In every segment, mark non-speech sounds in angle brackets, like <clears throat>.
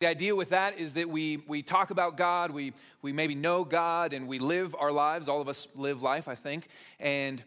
The idea with that is that we, we talk about God, we, we maybe know God, and we live our lives. All of us live life, I think. And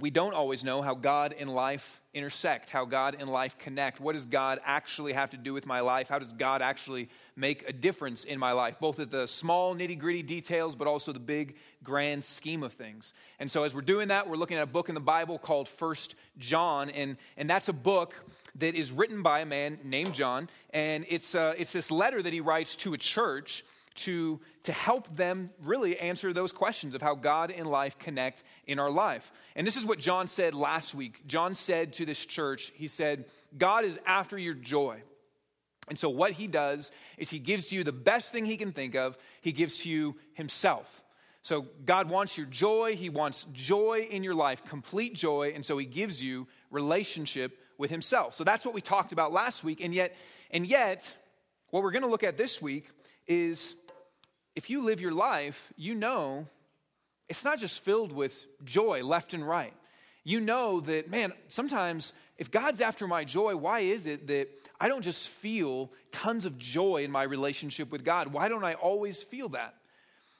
we don't always know how God and life intersect, how God and life connect. What does God actually have to do with my life? How does God actually make a difference in my life, both at the small, nitty gritty details, but also the big, grand scheme of things? And so, as we're doing that, we're looking at a book in the Bible called First John, and, and that's a book that is written by a man named John, and it's, uh, it's this letter that he writes to a church to, to help them really answer those questions of how God and life connect in our life. And this is what John said last week. John said to this church, he said, God is after your joy. And so, what he does is he gives you the best thing he can think of, he gives you himself. So, God wants your joy. He wants joy in your life, complete joy. And so, he gives you relationship with himself. So, that's what we talked about last week. And yet, and yet, what we're going to look at this week is if you live your life, you know it's not just filled with joy left and right. You know that, man, sometimes if God's after my joy, why is it that I don't just feel tons of joy in my relationship with God? Why don't I always feel that?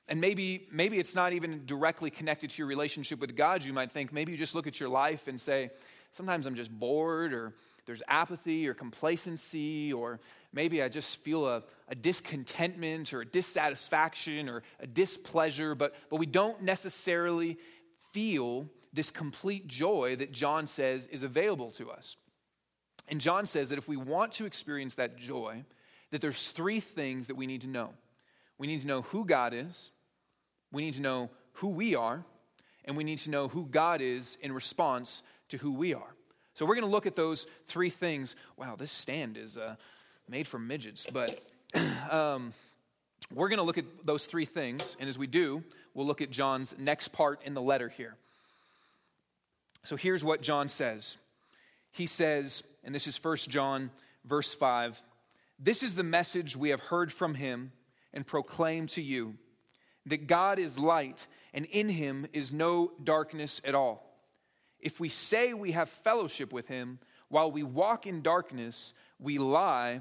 And maybe, maybe it's not even directly connected to your relationship with God. You might think, maybe you just look at your life and say, sometimes I'm just bored, or there's apathy or complacency, or maybe I just feel a, a discontentment or a dissatisfaction or a displeasure, but, but we don't necessarily feel this complete joy that John says is available to us. And John says that if we want to experience that joy, that there's three things that we need to know. We need to know who God is, we need to know who we are, and we need to know who God is in response to who we are. So we're going to look at those three things. Wow, this stand is uh, made for midgets, but <clears throat> um, we're going to look at those three things. And as we do, we'll look at John's next part in the letter here. So here's what John says. He says, and this is 1 John, verse 5 This is the message we have heard from him and proclaim to you that God is light, and in him is no darkness at all. If we say we have fellowship with him while we walk in darkness, we lie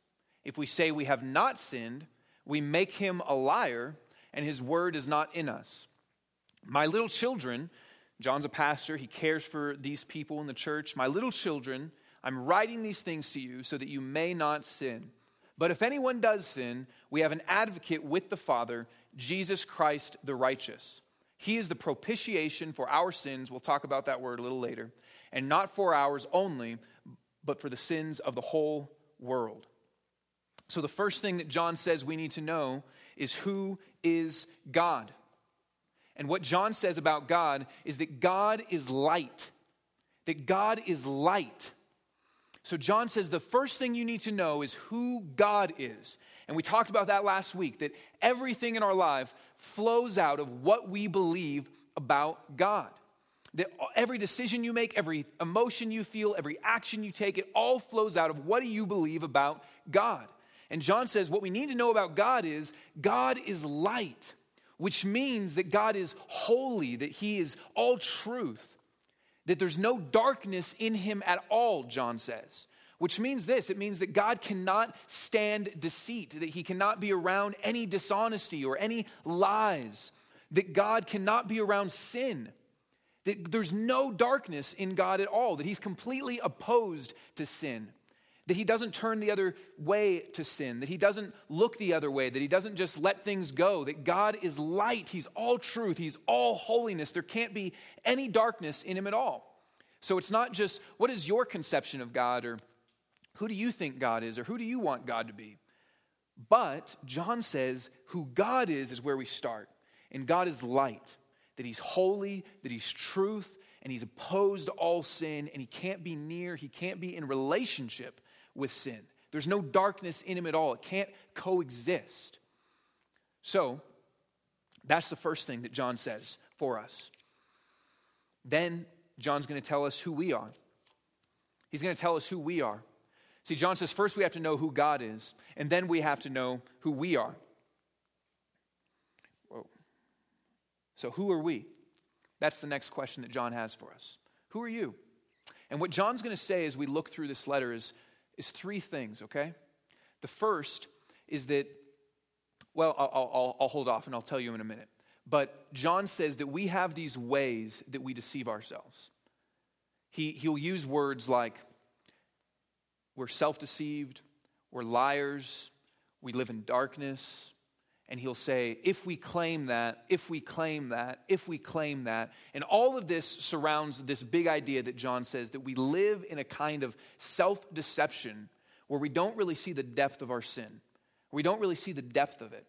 If we say we have not sinned, we make him a liar, and his word is not in us. My little children, John's a pastor, he cares for these people in the church. My little children, I'm writing these things to you so that you may not sin. But if anyone does sin, we have an advocate with the Father, Jesus Christ the righteous. He is the propitiation for our sins. We'll talk about that word a little later. And not for ours only, but for the sins of the whole world. So, the first thing that John says we need to know is who is God. And what John says about God is that God is light. That God is light. So, John says the first thing you need to know is who God is. And we talked about that last week that everything in our life flows out of what we believe about God. That every decision you make, every emotion you feel, every action you take, it all flows out of what do you believe about God. And John says what we need to know about God is God is light, which means that God is holy, that he is all truth, that there's no darkness in him at all, John says. Which means this it means that God cannot stand deceit, that he cannot be around any dishonesty or any lies, that God cannot be around sin, that there's no darkness in God at all, that he's completely opposed to sin that he doesn't turn the other way to sin, that he doesn't look the other way, that he doesn't just let things go, that God is light, he's all truth, he's all holiness. There can't be any darkness in him at all. So it's not just what is your conception of God or who do you think God is or who do you want God to be? But John says who God is is where we start. And God is light, that he's holy, that he's truth, and he's opposed to all sin, and he can't be near, he can't be in relationship with sin. There's no darkness in him at all. It can't coexist. So, that's the first thing that John says for us. Then, John's going to tell us who we are. He's going to tell us who we are. See, John says first we have to know who God is, and then we have to know who we are. Whoa. So, who are we? That's the next question that John has for us. Who are you? And what John's going to say as we look through this letter is, is three things, okay? The first is that, well, I'll, I'll, I'll hold off and I'll tell you in a minute. But John says that we have these ways that we deceive ourselves. He, he'll use words like, we're self deceived, we're liars, we live in darkness. And he'll say, if we claim that, if we claim that, if we claim that. And all of this surrounds this big idea that John says that we live in a kind of self deception where we don't really see the depth of our sin. We don't really see the depth of it.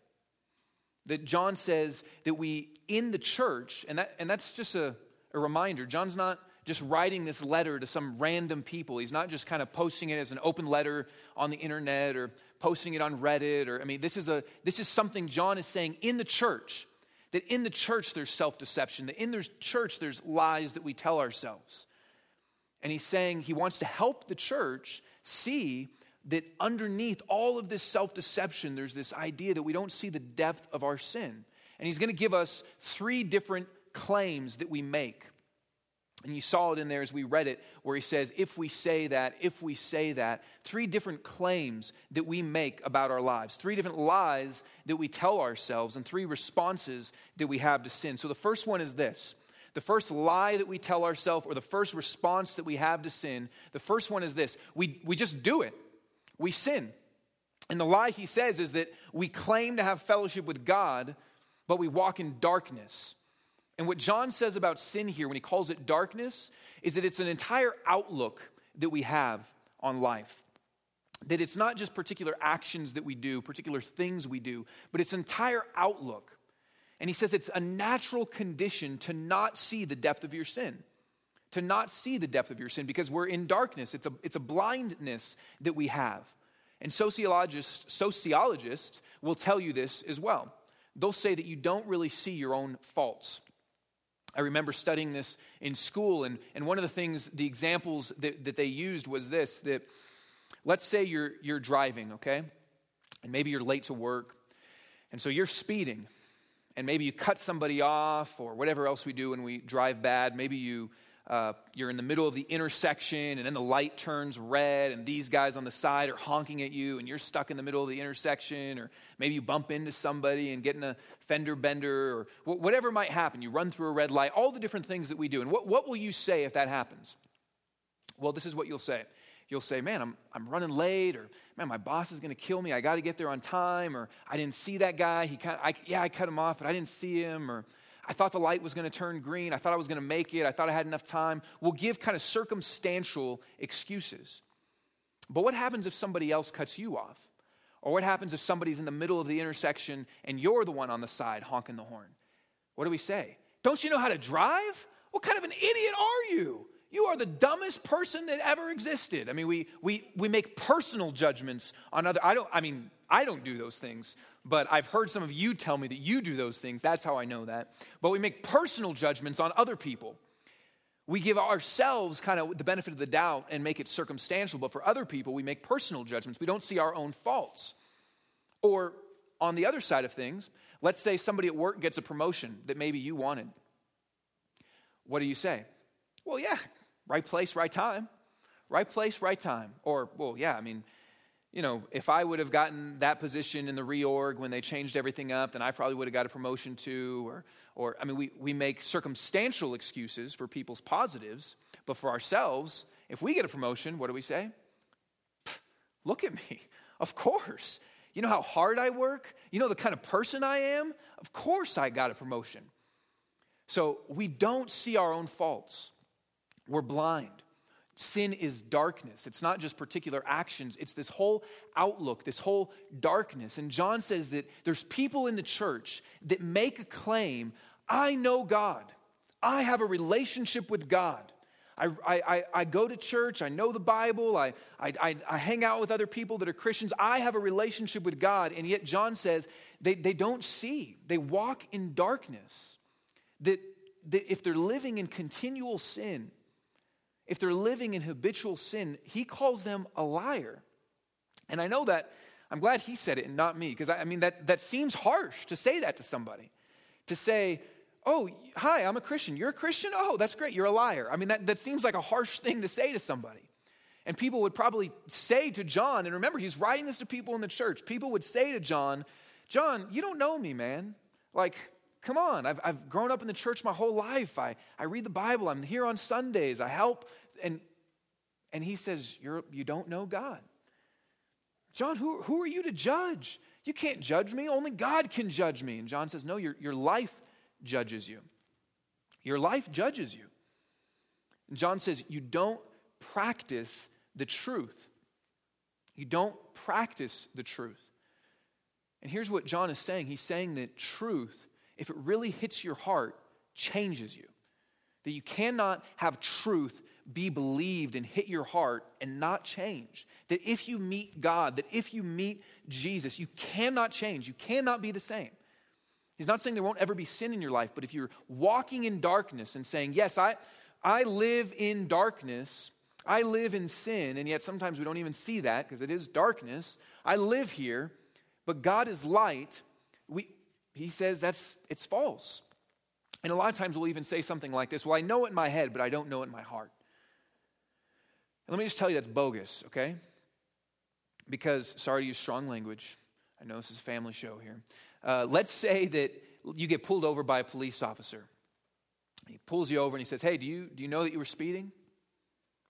That John says that we, in the church, and, that, and that's just a, a reminder, John's not just writing this letter to some random people. He's not just kind of posting it as an open letter on the internet or posting it on Reddit or I mean this is a this is something John is saying in the church that in the church there's self-deception, that in the church there's lies that we tell ourselves. And he's saying he wants to help the church see that underneath all of this self-deception there's this idea that we don't see the depth of our sin. And he's going to give us three different claims that we make and you saw it in there as we read it, where he says, if we say that, if we say that, three different claims that we make about our lives, three different lies that we tell ourselves, and three responses that we have to sin. So the first one is this the first lie that we tell ourselves, or the first response that we have to sin, the first one is this we, we just do it, we sin. And the lie he says is that we claim to have fellowship with God, but we walk in darkness. And what John says about sin here, when he calls it darkness, is that it's an entire outlook that we have on life. That it's not just particular actions that we do, particular things we do, but it's entire outlook. And he says it's a natural condition to not see the depth of your sin, to not see the depth of your sin because we're in darkness. It's a, it's a blindness that we have. And sociologists, sociologists will tell you this as well. They'll say that you don't really see your own faults. I remember studying this in school, and, and one of the things, the examples that, that they used was this that let's say you're, you're driving, okay? And maybe you're late to work, and so you're speeding, and maybe you cut somebody off, or whatever else we do when we drive bad. Maybe you uh, you're in the middle of the intersection and then the light turns red and these guys on the side are honking at you and you're stuck in the middle of the intersection or maybe you bump into somebody and get in a fender bender or whatever might happen. You run through a red light all the different things that we do. And what, what will you say if that happens? Well this is what you'll say. You'll say man i'm, I'm running late or man my boss is going to kill me. I got to get there on time or i didn't see that guy. He kind of, yeah i cut him off but i didn't see him or I thought the light was going to turn green. I thought I was going to make it. I thought I had enough time. We'll give kind of circumstantial excuses. But what happens if somebody else cuts you off? Or what happens if somebody's in the middle of the intersection and you're the one on the side honking the horn? What do we say? Don't you know how to drive? What kind of an idiot are you? You are the dumbest person that ever existed. I mean, we, we, we make personal judgments on other. I don't, I mean, I don't do those things, but I've heard some of you tell me that you do those things. That's how I know that. But we make personal judgments on other people. We give ourselves kind of the benefit of the doubt and make it circumstantial, but for other people, we make personal judgments. We don't see our own faults. Or on the other side of things, let's say somebody at work gets a promotion that maybe you wanted. What do you say? Well, yeah, right place, right time. Right place, right time. Or, well, yeah, I mean, you know, if I would have gotten that position in the reorg when they changed everything up, then I probably would have got a promotion too. Or, or I mean, we, we make circumstantial excuses for people's positives, but for ourselves, if we get a promotion, what do we say? Look at me. <laughs> Of course. You know how hard I work? You know the kind of person I am? Of course I got a promotion. So we don't see our own faults, we're blind. Sin is darkness. It's not just particular actions, it's this whole outlook, this whole darkness. And John says that there's people in the church that make a claim I know God, I have a relationship with God. I, I, I go to church, I know the Bible, I, I, I, hang out with other people that are Christians. I have a relationship with God. And yet, John says they, they don't see, they walk in darkness. That, that if they're living in continual sin, if they're living in habitual sin, he calls them a liar. And I know that, I'm glad he said it and not me, because I, I mean, that, that seems harsh to say that to somebody. To say, oh, hi, I'm a Christian. You're a Christian? Oh, that's great. You're a liar. I mean, that, that seems like a harsh thing to say to somebody. And people would probably say to John, and remember, he's writing this to people in the church. People would say to John, John, you don't know me, man. Like, come on. I've, I've grown up in the church my whole life. I, I read the Bible. I'm here on Sundays. I help. And, and he says, You're, You don't know God. John, who, who are you to judge? You can't judge me. Only God can judge me. And John says, No, your, your life judges you. Your life judges you. And John says, You don't practice the truth. You don't practice the truth. And here's what John is saying He's saying that truth, if it really hits your heart, changes you. That you cannot have truth be believed and hit your heart and not change. That if you meet God, that if you meet Jesus, you cannot change. You cannot be the same. He's not saying there won't ever be sin in your life, but if you're walking in darkness and saying, Yes, I, I live in darkness, I live in sin, and yet sometimes we don't even see that because it is darkness. I live here, but God is light. He says that's it's false. And a lot of times we'll even say something like this Well, I know it in my head, but I don't know it in my heart. And let me just tell you that's bogus, okay? Because, sorry to use strong language. I know this is a family show here. Uh, let's say that you get pulled over by a police officer. He pulls you over and he says, Hey, do you, do you know that you were speeding?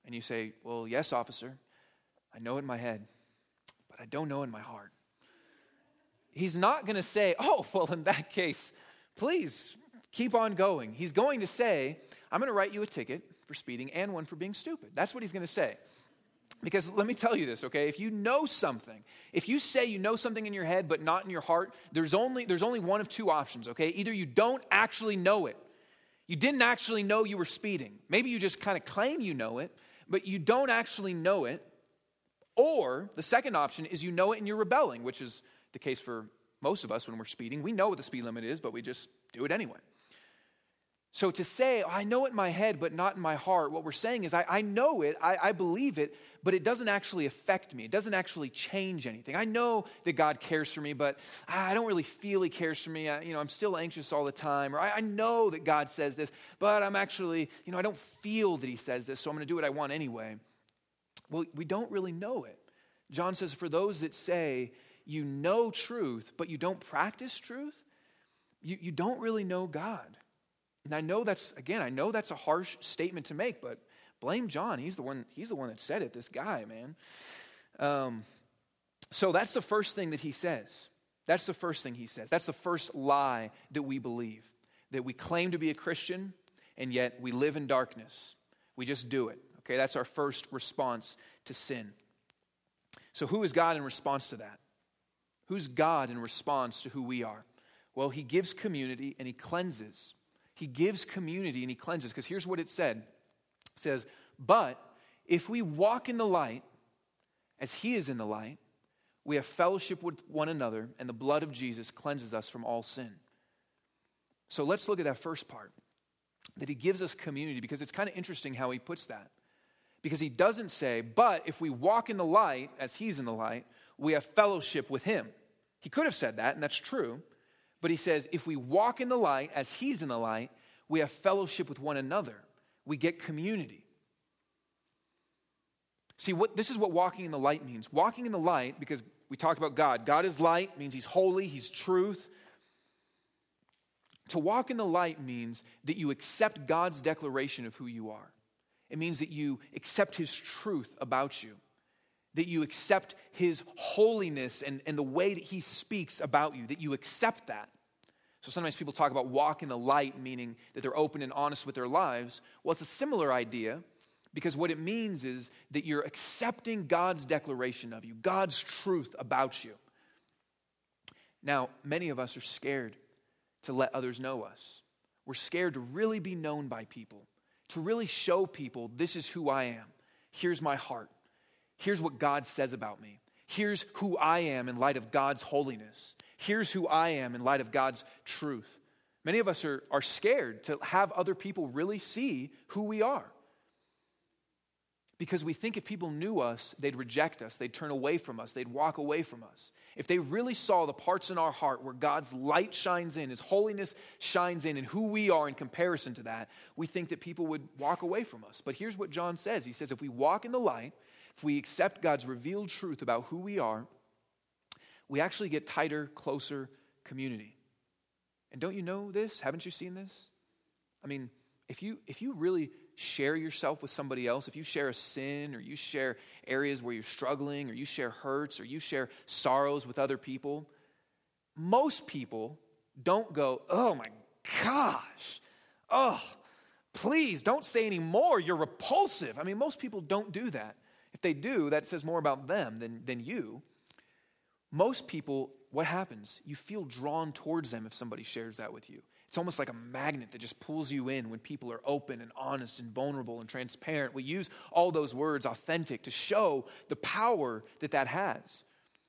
And you say, Well, yes, officer. I know it in my head, but I don't know in my heart. He's not going to say, Oh, <laughs> well, in that case, please keep on going. He's going to say, I'm going to write you a ticket for speeding and one for being stupid. That's what he's going to say. Because let me tell you this, okay? If you know something, if you say you know something in your head but not in your heart, there's only, there's only one of two options, okay? Either you don't actually know it, you didn't actually know you were speeding. Maybe you just kind of claim you know it, but you don't actually know it. Or the second option is you know it and you're rebelling, which is the case for most of us when we're speeding. We know what the speed limit is, but we just do it anyway. So to say, oh, I know it in my head, but not in my heart, what we're saying is, I, I know it, I, I believe it, but it doesn't actually affect me. It doesn't actually change anything. I know that God cares for me, but I don't really feel He cares for me. I, you know, I'm still anxious all the time. Or I, I know that God says this, but I'm actually, you know, I don't feel that He says this, so I'm going to do what I want anyway. Well, we don't really know it. John says, for those that say you know truth, but you don't practice truth, you, you don't really know God. And I know that's, again, I know that's a harsh statement to make, but blame John. He's the one, he's the one that said it, this guy, man. Um, so that's the first thing that he says. That's the first thing he says. That's the first lie that we believe that we claim to be a Christian, and yet we live in darkness. We just do it. Okay, that's our first response to sin. So, who is God in response to that? Who's God in response to who we are? Well, he gives community and he cleanses. He gives community and he cleanses. Because here's what it said it says, But if we walk in the light as he is in the light, we have fellowship with one another, and the blood of Jesus cleanses us from all sin. So let's look at that first part that he gives us community because it's kind of interesting how he puts that. Because he doesn't say, but if we walk in the light as he's in the light, we have fellowship with him. He could have said that, and that's true. But he says, if we walk in the light as he's in the light, we have fellowship with one another. We get community. See, what, this is what walking in the light means. Walking in the light, because we talked about God. God is light, means he's holy, he's truth. To walk in the light means that you accept God's declaration of who you are. It means that you accept his truth about you, that you accept his holiness and, and the way that he speaks about you, that you accept that. So sometimes people talk about walk in the light, meaning that they're open and honest with their lives. Well, it's a similar idea because what it means is that you're accepting God's declaration of you, God's truth about you. Now, many of us are scared to let others know us. We're scared to really be known by people, to really show people this is who I am. Here's my heart. Here's what God says about me. Here's who I am in light of God's holiness. Here's who I am in light of God's truth. Many of us are, are scared to have other people really see who we are. Because we think if people knew us, they'd reject us, they'd turn away from us, they'd walk away from us. If they really saw the parts in our heart where God's light shines in, His holiness shines in, and who we are in comparison to that, we think that people would walk away from us. But here's what John says He says, if we walk in the light, if we accept God's revealed truth about who we are, we actually get tighter, closer community. And don't you know this? Haven't you seen this? I mean, if you if you really share yourself with somebody else, if you share a sin or you share areas where you're struggling or you share hurts or you share sorrows with other people, most people don't go, "Oh my gosh. Oh, please don't say any more. You're repulsive." I mean, most people don't do that. If they do, that says more about them than, than you. Most people what happens? You feel drawn towards them if somebody shares that with you. It's almost like a magnet that just pulls you in when people are open and honest and vulnerable and transparent. We use all those words, authentic, to show the power that that has.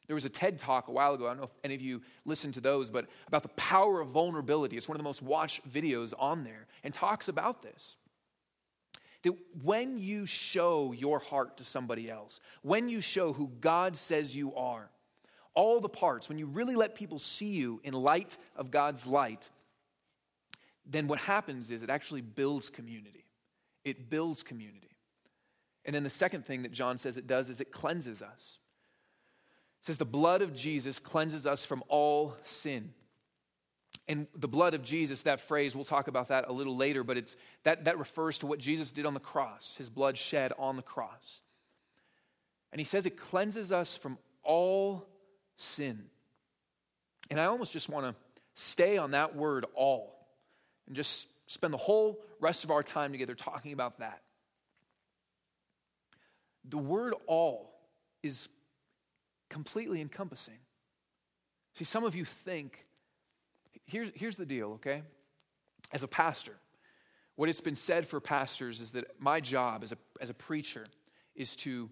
There was a TED talk a while ago. I don't know if any of you listened to those, but about the power of vulnerability. It's one of the most watched videos on there and talks about this. That when you show your heart to somebody else, when you show who God says you are, all the parts, when you really let people see you in light of God's light, then what happens is it actually builds community. It builds community. And then the second thing that John says it does is it cleanses us. It says the blood of Jesus cleanses us from all sin. And the blood of Jesus, that phrase, we'll talk about that a little later, but it's, that, that refers to what Jesus did on the cross, his blood shed on the cross. And he says it cleanses us from all sin. And I almost just want to stay on that word all and just spend the whole rest of our time together talking about that. The word all is completely encompassing. See, some of you think, here's, here's the deal, okay? As a pastor, what it's been said for pastors is that my job as a, as a preacher is to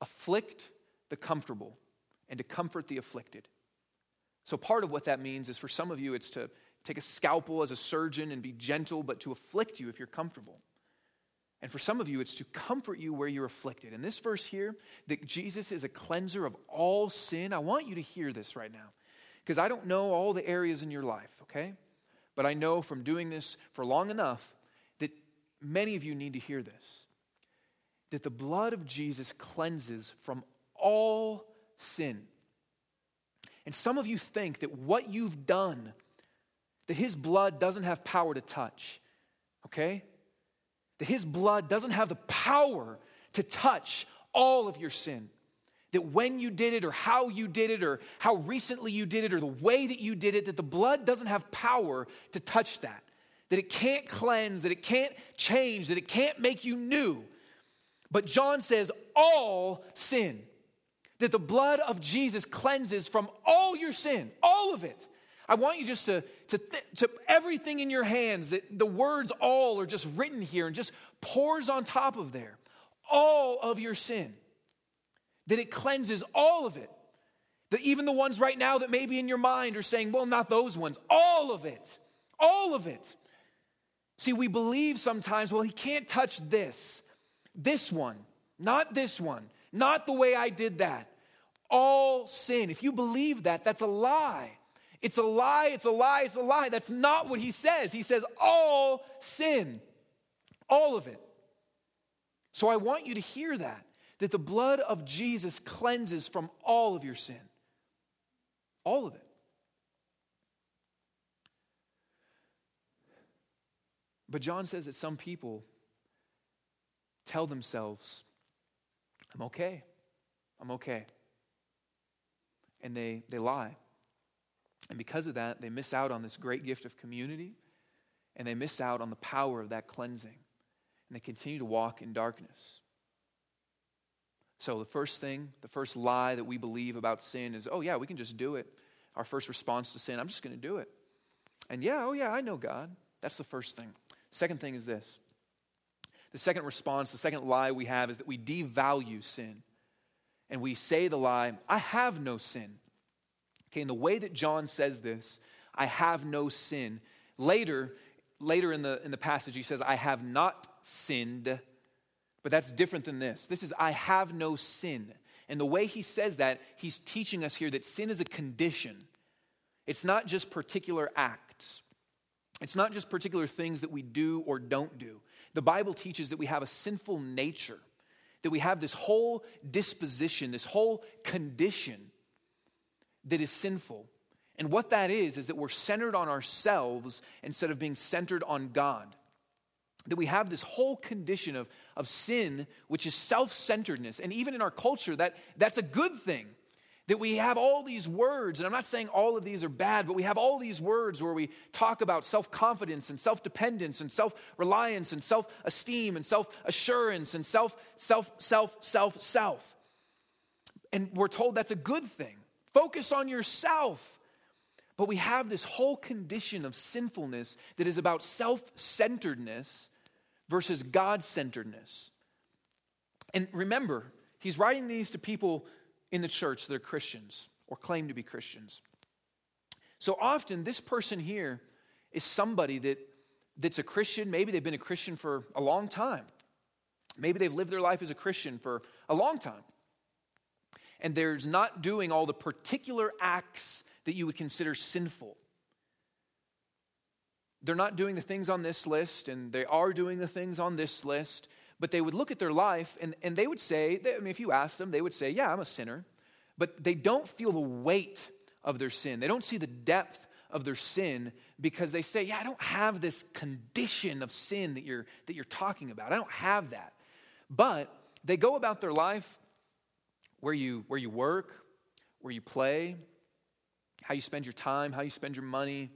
afflict the comfortable and to comfort the afflicted. So, part of what that means is for some of you, it's to take a scalpel as a surgeon and be gentle, but to afflict you if you're comfortable. And for some of you, it's to comfort you where you're afflicted. In this verse here, that Jesus is a cleanser of all sin, I want you to hear this right now. Because I don't know all the areas in your life, okay? But I know from doing this for long enough that many of you need to hear this. That the blood of Jesus cleanses from all sin. And some of you think that what you've done, that his blood doesn't have power to touch, okay? That his blood doesn't have the power to touch all of your sin. That when you did it, or how you did it, or how recently you did it, or the way that you did it, that the blood doesn't have power to touch that. That it can't cleanse, that it can't change, that it can't make you new. But John says, all sin that the blood of Jesus cleanses from all your sin, all of it. I want you just to, to, th- to everything in your hands, that the words all are just written here and just pours on top of there. All of your sin. That it cleanses all of it. That even the ones right now that may be in your mind are saying, well, not those ones. All of it. All of it. See, we believe sometimes, well, he can't touch this, this one, not this one, not the way I did that all sin. If you believe that, that's a lie. It's a lie, it's a lie, it's a lie. That's not what he says. He says all sin, all of it. So I want you to hear that, that the blood of Jesus cleanses from all of your sin. All of it. But John says that some people tell themselves, I'm okay. I'm okay and they, they lie. And because of that, they miss out on this great gift of community and they miss out on the power of that cleansing. And they continue to walk in darkness. So, the first thing, the first lie that we believe about sin is oh, yeah, we can just do it. Our first response to sin, I'm just going to do it. And yeah, oh, yeah, I know God. That's the first thing. Second thing is this The second response, the second lie we have is that we devalue sin. And we say the lie, I have no sin. Okay, and the way that John says this, I have no sin, later, later in the, in the passage, he says, I have not sinned. But that's different than this. This is, I have no sin. And the way he says that, he's teaching us here that sin is a condition. It's not just particular acts, it's not just particular things that we do or don't do. The Bible teaches that we have a sinful nature, that we have this whole disposition, this whole condition that is sinful. And what that is, is that we're centered on ourselves instead of being centered on God. That we have this whole condition of, of sin, which is self centeredness. And even in our culture, that, that's a good thing. That we have all these words, and I'm not saying all of these are bad, but we have all these words where we talk about self confidence and self dependence and self reliance and self esteem and self assurance and self, self, self, self, self. And we're told that's a good thing. Focus on yourself. But we have this whole condition of sinfulness that is about self centeredness versus God centeredness. And remember, he's writing these to people in the church that are Christians or claim to be Christians. So often, this person here is somebody that, that's a Christian. Maybe they've been a Christian for a long time. Maybe they've lived their life as a Christian for a long time. And there's not doing all the particular acts that you would consider sinful. They're not doing the things on this list, and they are doing the things on this list, but they would look at their life and, and they would say, I mean, if you ask them, they would say, Yeah, I'm a sinner. But they don't feel the weight of their sin. They don't see the depth of their sin because they say, Yeah, I don't have this condition of sin that you're, that you're talking about. I don't have that. But they go about their life where you, where you work, where you play, how you spend your time, how you spend your money,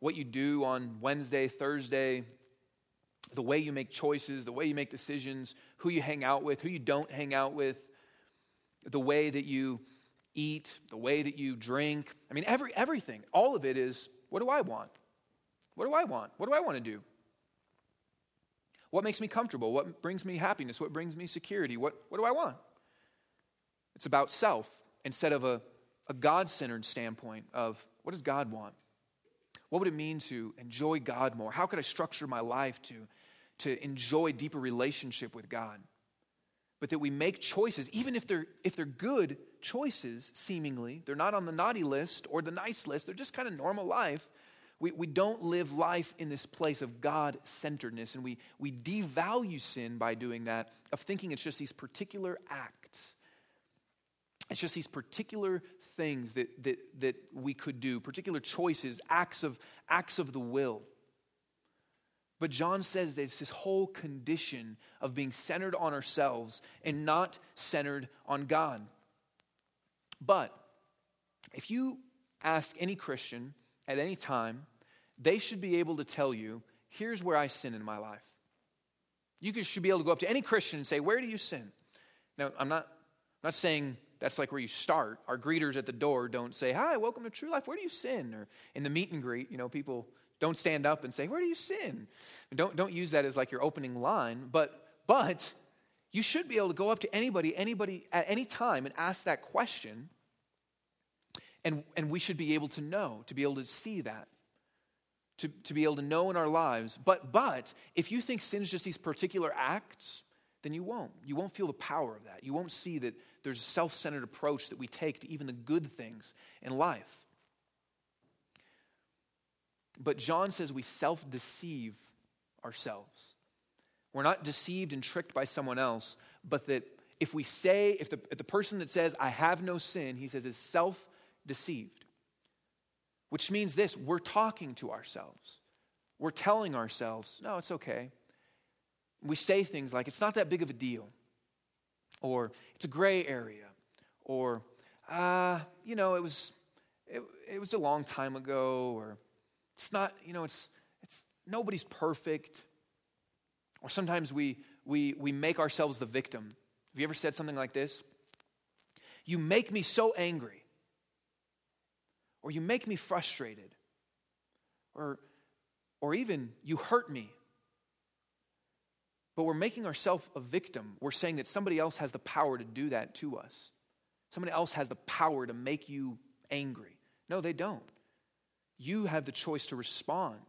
what you do on Wednesday, Thursday, the way you make choices, the way you make decisions, who you hang out with, who you don't hang out with, the way that you eat, the way that you drink. I mean, every, everything, all of it is what do I want? What do I want? What do I want to do? What makes me comfortable? What brings me happiness? What brings me security? What, what do I want? It's about self instead of a a God centered standpoint of what does God want? What would it mean to enjoy God more? How could I structure my life to, to enjoy deeper relationship with God? But that we make choices, even if they're, if they're good choices, seemingly, they're not on the naughty list or the nice list, they're just kind of normal life. We, we don't live life in this place of God centeredness, and we, we devalue sin by doing that, of thinking it's just these particular acts. It's just these particular things that, that, that we could do, particular choices, acts of, acts of the will. But John says that it's this whole condition of being centered on ourselves and not centered on God. But if you ask any Christian at any time, they should be able to tell you here's where I sin in my life. You should be able to go up to any Christian and say, Where do you sin? Now, I'm not, I'm not saying that's like where you start. Our greeters at the door don't say, Hi, welcome to True Life. Where do you sin? Or in the meet and greet, you know, people don't stand up and say, Where do you sin? Don't, don't use that as like your opening line. But, but you should be able to go up to anybody, anybody at any time and ask that question. And, and we should be able to know, to be able to see that, to, to be able to know in our lives. But, but if you think sin is just these particular acts, then you won't. You won't feel the power of that. You won't see that there's a self centered approach that we take to even the good things in life. But John says we self deceive ourselves. We're not deceived and tricked by someone else, but that if we say, if the, if the person that says, I have no sin, he says, is self deceived, which means this we're talking to ourselves. We're telling ourselves, no, it's okay. We say things like, it's not that big of a deal or it's a gray area, or, uh, you know, it was, it, it was a long time ago, or it's not, you know, it's, it's nobody's perfect. Or sometimes we, we, we make ourselves the victim. Have you ever said something like this? You make me so angry. Or you make me frustrated. Or, or even you hurt me. But we're making ourselves a victim. We're saying that somebody else has the power to do that to us. Somebody else has the power to make you angry. No, they don't. You have the choice to respond.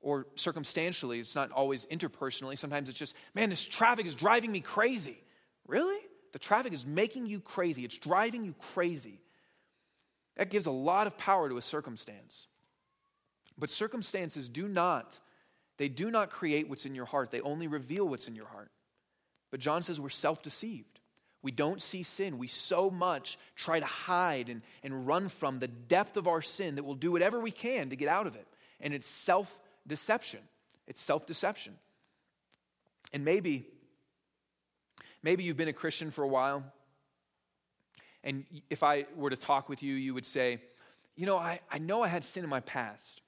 Or circumstantially, it's not always interpersonally. Sometimes it's just, man, this traffic is driving me crazy. Really? The traffic is making you crazy. It's driving you crazy. That gives a lot of power to a circumstance. But circumstances do not, they do not create what's in your heart. They only reveal what's in your heart. But John says we're self deceived. We don't see sin. We so much try to hide and, and run from the depth of our sin that we'll do whatever we can to get out of it. And it's self deception. It's self deception. And maybe, maybe you've been a Christian for a while. And if I were to talk with you, you would say, You know, I, I know I had sin in my past.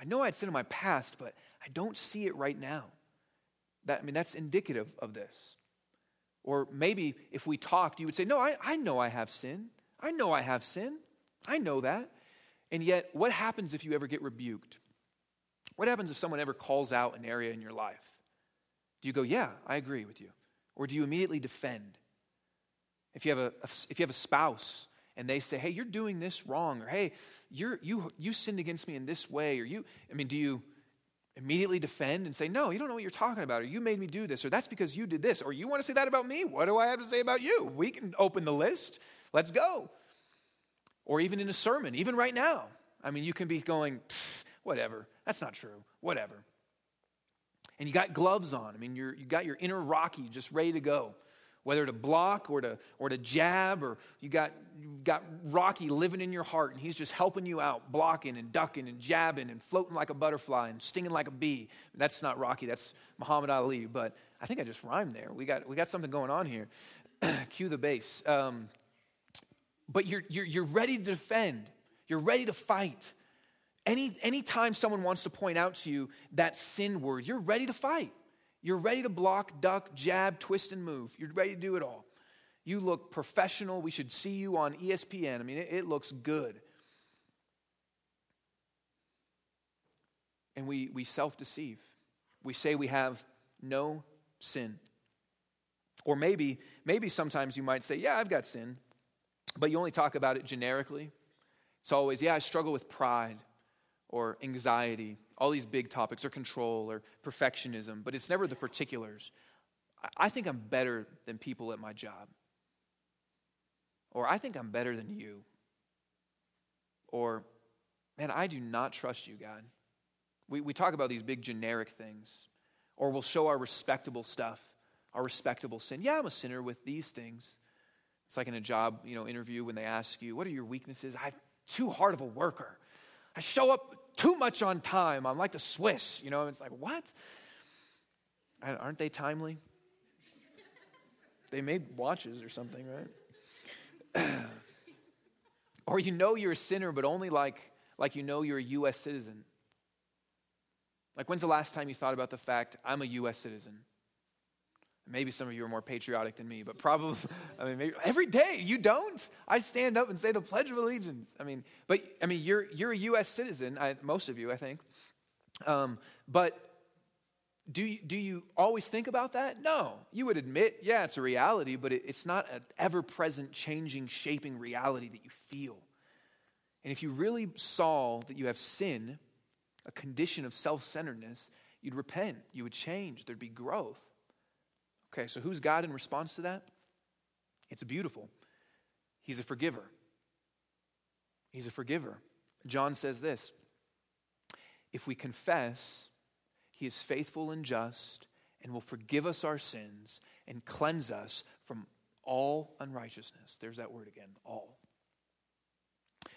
I know I had sin in my past, but I don't see it right now. That, I mean, that's indicative of this. Or maybe if we talked, you would say, No, I, I know I have sin. I know I have sin. I know that. And yet, what happens if you ever get rebuked? What happens if someone ever calls out an area in your life? Do you go, Yeah, I agree with you? Or do you immediately defend? If you have a, if you have a spouse and they say, Hey, you're doing this wrong, or Hey, you're, you, you sinned against me in this way, or you, I mean, do you, immediately defend and say, No, you don't know what you're talking about, or you made me do this, or that's because you did this, or you want to say that about me? What do I have to say about you? We can open the list. Let's go. Or even in a sermon, even right now. I mean, you can be going, whatever. That's not true. Whatever. And you got gloves on. I mean, you're, you got your inner Rocky just ready to go whether to block or to, or to jab, or you got, you got Rocky living in your heart, and he's just helping you out, blocking and ducking and jabbing and floating like a butterfly and stinging like a bee. That's not Rocky, that's Muhammad Ali, but I think I just rhymed there. We got, we got something going on here. <clears throat> Cue the bass. Um, but you're, you're, you're ready to defend, you're ready to fight. Any anytime someone wants to point out to you that sin word, you're ready to fight. You're ready to block, duck, jab, twist, and move. You're ready to do it all. You look professional. We should see you on ESPN. I mean, it, it looks good. And we, we self deceive. We say we have no sin. Or maybe, maybe sometimes you might say, Yeah, I've got sin, but you only talk about it generically. It's always, Yeah, I struggle with pride or anxiety all these big topics, or control, or perfectionism, but it's never the particulars. I think I'm better than people at my job. Or I think I'm better than you. Or, man, I do not trust you, God. We, we talk about these big generic things. Or we'll show our respectable stuff, our respectable sin. Yeah, I'm a sinner with these things. It's like in a job you know, interview when they ask you, What are your weaknesses? I'm too hard of a worker. I show up too much on time. I'm like the Swiss, you know. It's like, what? Aren't they timely? they made watches or something, right? <clears throat> or you know you're a sinner, but only like, like you know you're a U.S. citizen. Like, when's the last time you thought about the fact I'm a U.S. citizen? Maybe some of you are more patriotic than me, but probably, <laughs> I mean, maybe every day you don't. I stand up and say the Pledge of Allegiance. I mean, but I mean, you're you're a U.S. citizen. I, most of you, I think. Um, but do you, do you always think about that? No. You would admit, yeah, it's a reality, but it, it's not an ever-present, changing, shaping reality that you feel. And if you really saw that you have sin, a condition of self-centeredness, you'd repent. You would change. There'd be growth. Okay, so who's God in response to that? It's beautiful. He's a forgiver. He's a forgiver. John says this If we confess, he is faithful and just and will forgive us our sins and cleanse us from all unrighteousness. There's that word again, all.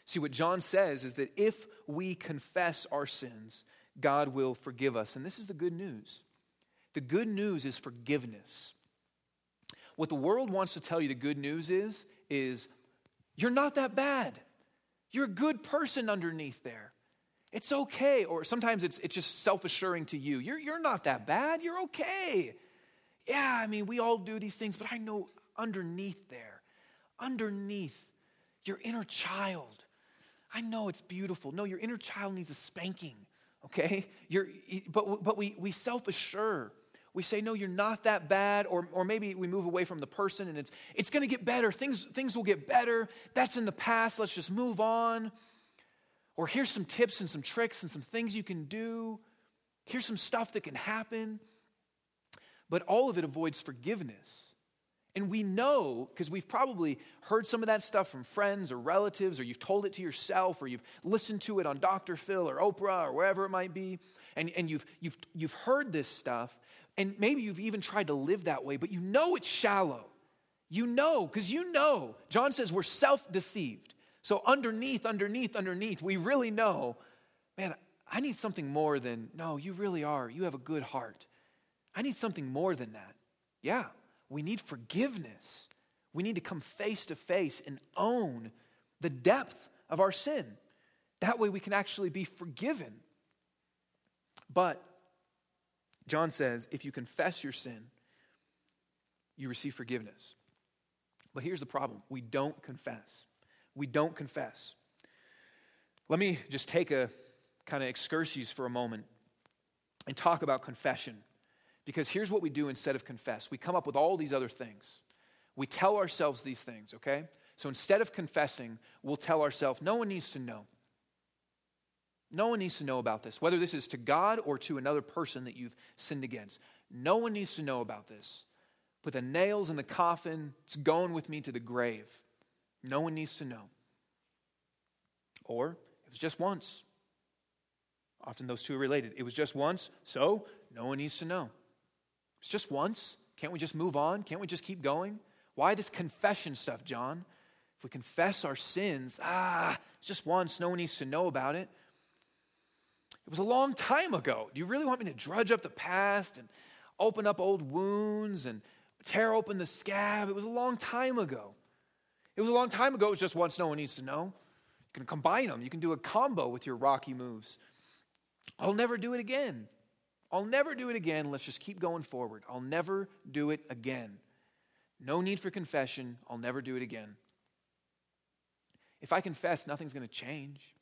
See, what John says is that if we confess our sins, God will forgive us. And this is the good news. The good news is forgiveness. What the world wants to tell you the good news is, is you're not that bad. You're a good person underneath there. It's okay. Or sometimes it's, it's just self assuring to you. You're, you're not that bad. You're okay. Yeah, I mean, we all do these things, but I know underneath there, underneath your inner child, I know it's beautiful. No, your inner child needs a spanking, okay? You're, but but we, we self assure we say, no, you're not that bad, or, or maybe we move away from the person and it's, it's going to get better. Things, things will get better. That's in the past. Let's just move on. Or here's some tips and some tricks and some things you can do. Here's some stuff that can happen. But all of it avoids forgiveness. And we know, because we've probably heard some of that stuff from friends or relatives, or you've told it to yourself, or you've listened to it on Dr. Phil or Oprah or wherever it might be, and, and you've, you've, you've heard this stuff, and maybe you've even tried to live that way, but you know it's shallow. You know, because you know. John says we're self deceived. So underneath, underneath, underneath, we really know, man, I need something more than, no, you really are. You have a good heart. I need something more than that. Yeah, we need forgiveness. We need to come face to face and own the depth of our sin. That way we can actually be forgiven. But John says if you confess your sin, you receive forgiveness. But here's the problem we don't confess. We don't confess. Let me just take a kind of excursus for a moment and talk about confession. Because here's what we do instead of confess we come up with all these other things. We tell ourselves these things, okay? So instead of confessing, we'll tell ourselves, no one needs to know. No one needs to know about this, whether this is to God or to another person that you've sinned against. No one needs to know about this. Put the nails in the coffin, it's going with me to the grave. No one needs to know. Or it was just once. Often those two are related. It was just once, so no one needs to know. It's just once. Can't we just move on? Can't we just keep going? Why this confession stuff, John? If we confess our sins, ah, it's just once. No one needs to know about it. It was a long time ago. Do you really want me to drudge up the past and open up old wounds and tear open the scab? It was a long time ago. It was a long time ago. It was just once no one needs to know. You can combine them, you can do a combo with your rocky moves. I'll never do it again. I'll never do it again. Let's just keep going forward. I'll never do it again. No need for confession. I'll never do it again. If I confess, nothing's going to change.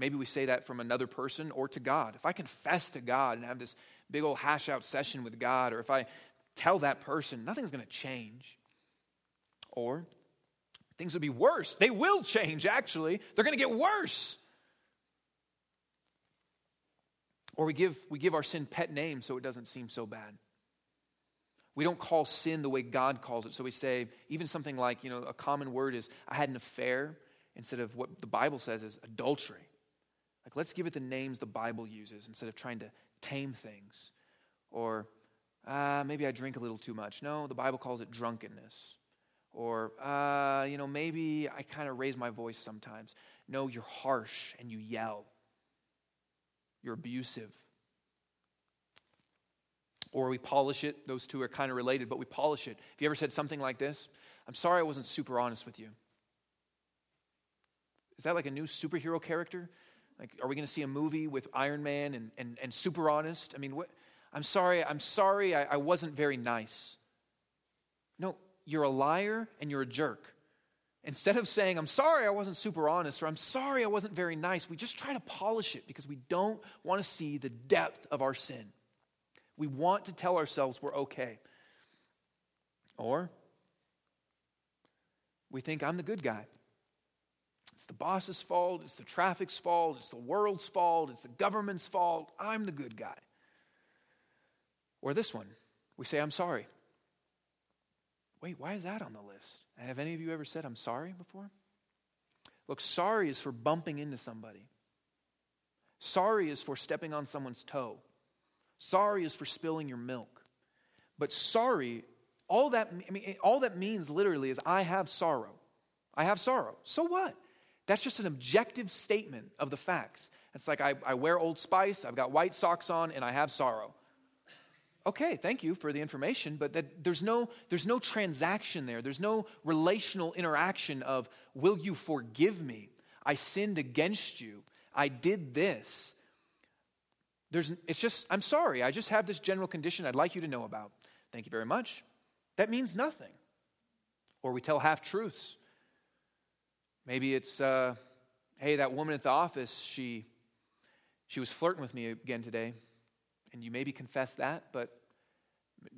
Maybe we say that from another person or to God. If I confess to God and have this big old hash out session with God, or if I tell that person, nothing's going to change. Or things will be worse. They will change, actually. They're going to get worse. Or we give, we give our sin pet names so it doesn't seem so bad. We don't call sin the way God calls it. So we say, even something like, you know, a common word is, I had an affair, instead of what the Bible says is adultery. Like, let's give it the names the Bible uses instead of trying to tame things. Or, uh, maybe I drink a little too much. No, the Bible calls it drunkenness. Or, uh, you know, maybe I kind of raise my voice sometimes. No, you're harsh and you yell. You're abusive. Or we polish it. Those two are kind of related, but we polish it. Have you ever said something like this? I'm sorry I wasn't super honest with you. Is that like a new superhero character? Like, are we going to see a movie with Iron Man and, and, and super honest? I mean, what? I'm sorry, I'm sorry I, I wasn't very nice. No, you're a liar and you're a jerk. Instead of saying, I'm sorry I wasn't super honest or I'm sorry I wasn't very nice, we just try to polish it because we don't want to see the depth of our sin. We want to tell ourselves we're okay. Or we think I'm the good guy. It's the boss's fault, it's the traffic's fault, it's the world's fault, it's the government's fault. I'm the good guy. Or this one, we say, I'm sorry. Wait, why is that on the list? Have any of you ever said, I'm sorry before? Look, sorry is for bumping into somebody. Sorry is for stepping on someone's toe. Sorry is for spilling your milk. But sorry, all that, I mean, all that means literally is I have sorrow. I have sorrow. So what? That's just an objective statement of the facts. It's like I, I wear Old Spice, I've got white socks on, and I have sorrow. Okay, thank you for the information, but that, there's, no, there's no transaction there. There's no relational interaction of, will you forgive me? I sinned against you. I did this. There's, it's just, I'm sorry, I just have this general condition I'd like you to know about. Thank you very much. That means nothing. Or we tell half truths. Maybe it's, uh, hey, that woman at the office, she, she was flirting with me again today. And you maybe confess that, but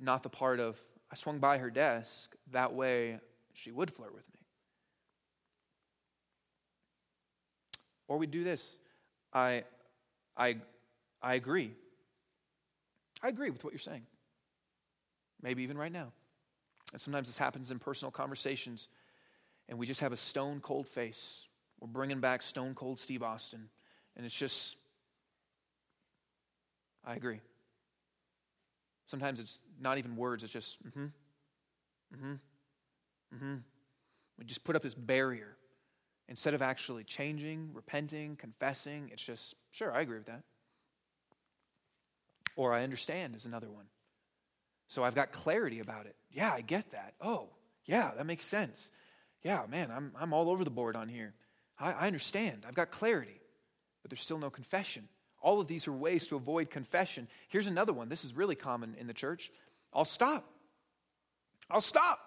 not the part of, I swung by her desk. That way she would flirt with me. Or we do this. I, I, I agree. I agree with what you're saying. Maybe even right now. And sometimes this happens in personal conversations, and we just have a stone cold face. We're bringing back stone cold Steve Austin, and it's just, I agree. Sometimes it's not even words, it's just, mm hmm, mm hmm, mm hmm. We just put up this barrier. Instead of actually changing, repenting, confessing, it's just, sure, I agree with that. Or I understand is another one. So I've got clarity about it. Yeah, I get that. Oh, yeah, that makes sense. Yeah, man, I'm, I'm all over the board on here. I, I understand. I've got clarity, but there's still no confession. All of these are ways to avoid confession. Here's another one. This is really common in the church. I'll stop. I'll stop.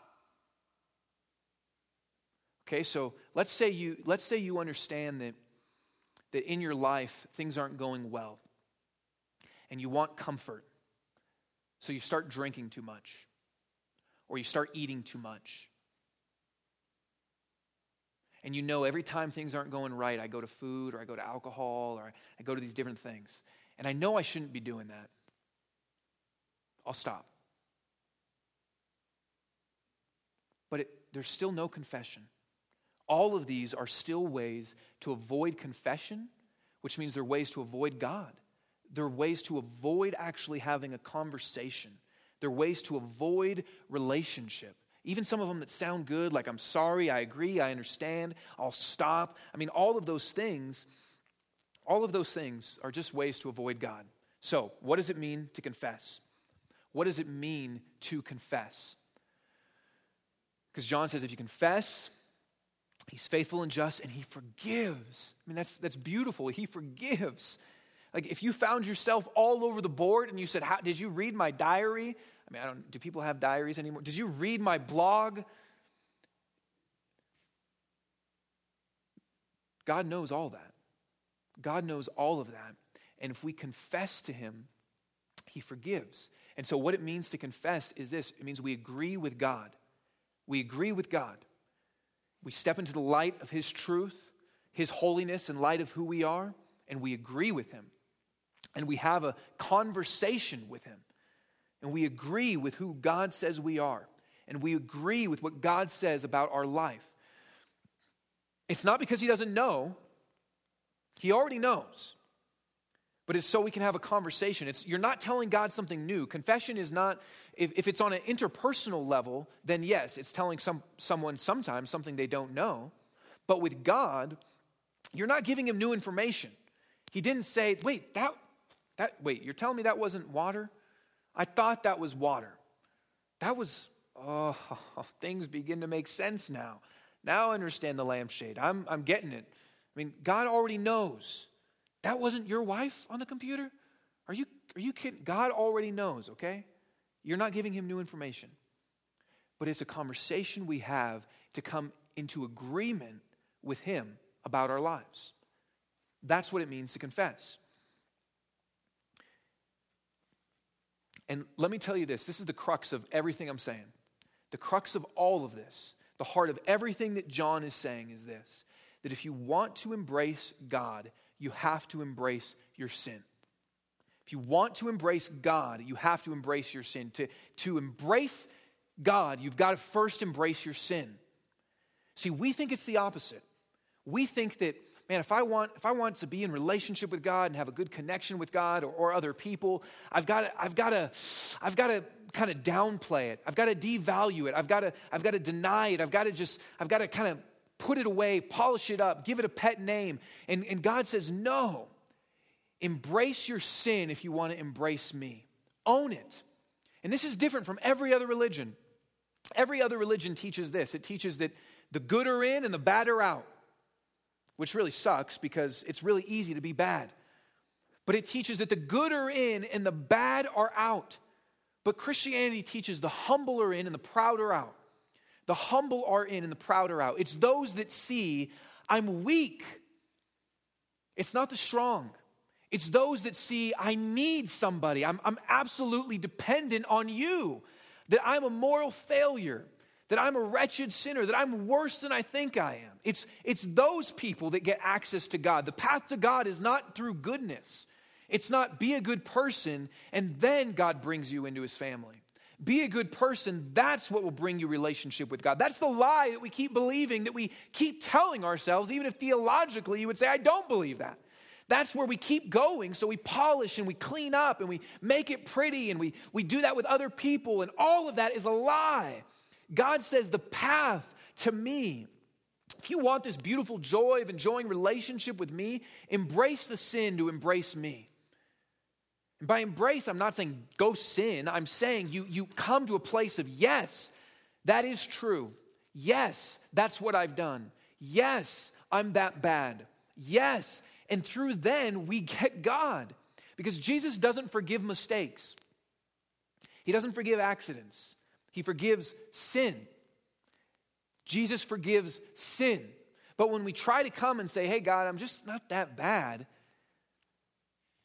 Okay, so let's say you let's say you understand that that in your life things aren't going well and you want comfort. So you start drinking too much or you start eating too much. And you know every time things aren't going right, I go to food or I go to alcohol or I go to these different things. And I know I shouldn't be doing that. I'll stop. But it, there's still no confession. All of these are still ways to avoid confession, which means they're ways to avoid God. They're ways to avoid actually having a conversation. They're ways to avoid relationship. Even some of them that sound good, like I'm sorry, I agree, I understand, I'll stop. I mean, all of those things, all of those things are just ways to avoid God. So, what does it mean to confess? What does it mean to confess? Because John says if you confess, he's faithful and just and he forgives. I mean, that's, that's beautiful. He forgives. Like if you found yourself all over the board and you said, How, Did you read my diary? I mean, I don't, do people have diaries anymore? Did you read my blog? God knows all that. God knows all of that. And if we confess to Him, He forgives. And so, what it means to confess is this it means we agree with God. We agree with God. We step into the light of His truth, His holiness, in light of who we are, and we agree with Him and we have a conversation with Him, and we agree with who God says we are, and we agree with what God says about our life. It's not because He doesn't know, He already knows. But it's so we can have a conversation. It's, you're not telling God something new. Confession is not, if, if it's on an interpersonal level, then yes, it's telling some, someone sometimes something they don't know. But with God, you're not giving him new information. He didn't say, wait, that, that, wait, you're telling me that wasn't water? I thought that was water. That was, oh, <laughs> things begin to make sense now. Now I understand the lampshade. I'm, I'm getting it. I mean, God already knows. That wasn't your wife on the computer? Are you, are you kidding? God already knows, okay? You're not giving him new information. But it's a conversation we have to come into agreement with him about our lives. That's what it means to confess. And let me tell you this this is the crux of everything I'm saying. The crux of all of this, the heart of everything that John is saying is this that if you want to embrace God, you have to embrace your sin. If you want to embrace God, you have to embrace your sin. To, to embrace God, you've got to first embrace your sin. See, we think it's the opposite. We think that man, if I want, if I want to be in relationship with God and have a good connection with God or, or other people, I've got to, I've got to, I've got to kind of downplay it. I've got to devalue it. I've got to, I've got to deny it. I've got to just, I've got to kind of put it away, polish it up, give it a pet name. And, and God says, no. Embrace your sin if you want to embrace me. Own it. And this is different from every other religion. Every other religion teaches this it teaches that the good are in and the bad are out which really sucks because it's really easy to be bad. But it teaches that the good are in and the bad are out. But Christianity teaches the humble are in and the proud are out. The humble are in and the proud are out. It's those that see I'm weak. It's not the strong. It's those that see, I need somebody. I'm, I'm absolutely dependent on you, that I'm a moral failure, that I'm a wretched sinner, that I'm worse than I think I am. It's, it's those people that get access to God. The path to God is not through goodness, it's not be a good person and then God brings you into his family. Be a good person. That's what will bring you relationship with God. That's the lie that we keep believing, that we keep telling ourselves, even if theologically you would say, I don't believe that. That's where we keep going. So we polish and we clean up and we make it pretty and we, we do that with other people. And all of that is a lie. God says the path to me, if you want this beautiful joy of enjoying relationship with me, embrace the sin to embrace me. And by embrace, I'm not saying go sin. I'm saying you, you come to a place of, yes, that is true. Yes, that's what I've done. Yes, I'm that bad. Yes. And through then, we get God. Because Jesus doesn't forgive mistakes, He doesn't forgive accidents, He forgives sin. Jesus forgives sin. But when we try to come and say, hey, God, I'm just not that bad,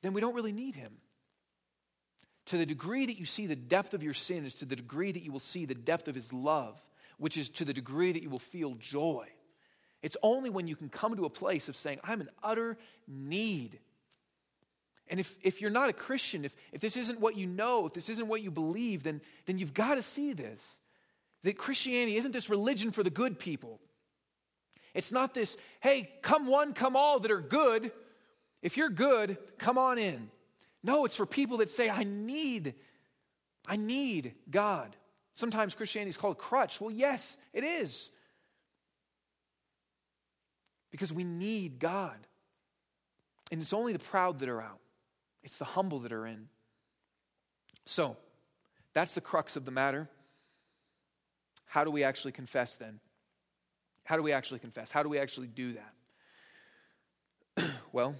then we don't really need Him. To the degree that you see the depth of your sin is to the degree that you will see the depth of his love, which is to the degree that you will feel joy. It's only when you can come to a place of saying, I'm in utter need. And if, if you're not a Christian, if, if this isn't what you know, if this isn't what you believe, then, then you've got to see this. That Christianity isn't this religion for the good people. It's not this, hey, come one, come all that are good. If you're good, come on in. No, it's for people that say, I need, I need God. Sometimes Christianity is called crutch. Well, yes, it is. Because we need God. And it's only the proud that are out, it's the humble that are in. So, that's the crux of the matter. How do we actually confess then? How do we actually confess? How do we actually do that? <clears throat> well,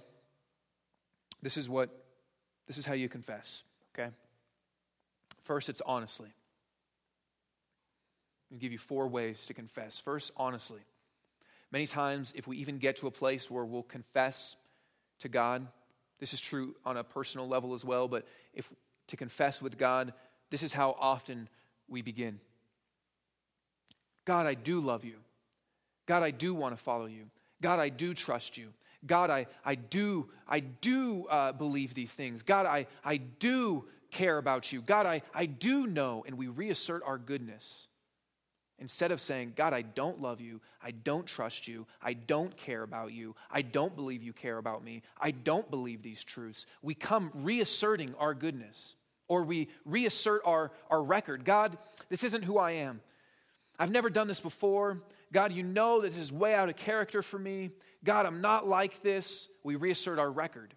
this is what this is how you confess, okay? First, it's honestly. I'll give you four ways to confess. First, honestly. Many times, if we even get to a place where we'll confess to God, this is true on a personal level as well, but if to confess with God, this is how often we begin. God, I do love you. God, I do want to follow you. God, I do trust you. God, I, I do, I do uh, believe these things. God, I, I do care about you. God, I, I do know. And we reassert our goodness. Instead of saying, God, I don't love you, I don't trust you, I don't care about you, I don't believe you care about me, I don't believe these truths, we come reasserting our goodness or we reassert our, our record. God, this isn't who I am. I've never done this before. God, you know that this is way out of character for me. God, I'm not like this, we reassert our record.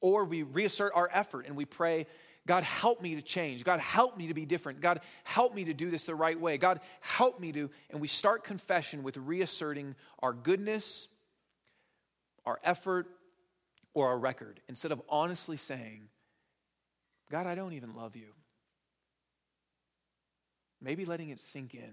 Or we reassert our effort and we pray, God, help me to change. God, help me to be different. God, help me to do this the right way. God, help me to. And we start confession with reasserting our goodness, our effort, or our record instead of honestly saying, God, I don't even love you. Maybe letting it sink in.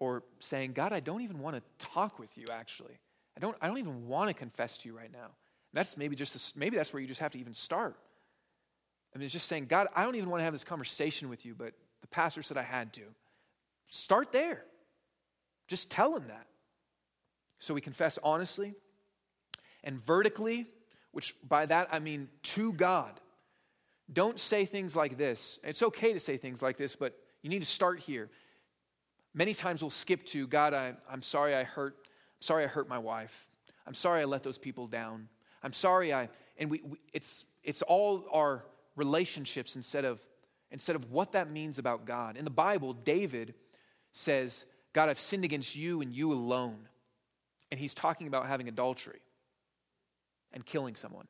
Or saying, God, I don't even want to talk with you, actually. I don't, I don't even want to confess to you right now. That's maybe just maybe that's where you just have to even start. I mean, just saying, God, I don't even want to have this conversation with you, but the pastor said I had to. Start there. Just tell him that. So we confess honestly and vertically, which by that I mean to God. Don't say things like this. It's okay to say things like this, but you need to start here. Many times we'll skip to God, I, am sorry I hurt sorry I hurt my wife. I'm sorry I let those people down. I'm sorry I, and we, we, it's, it's all our relationships instead of, instead of what that means about God. In the Bible, David says, God, I've sinned against you and you alone. And he's talking about having adultery and killing someone.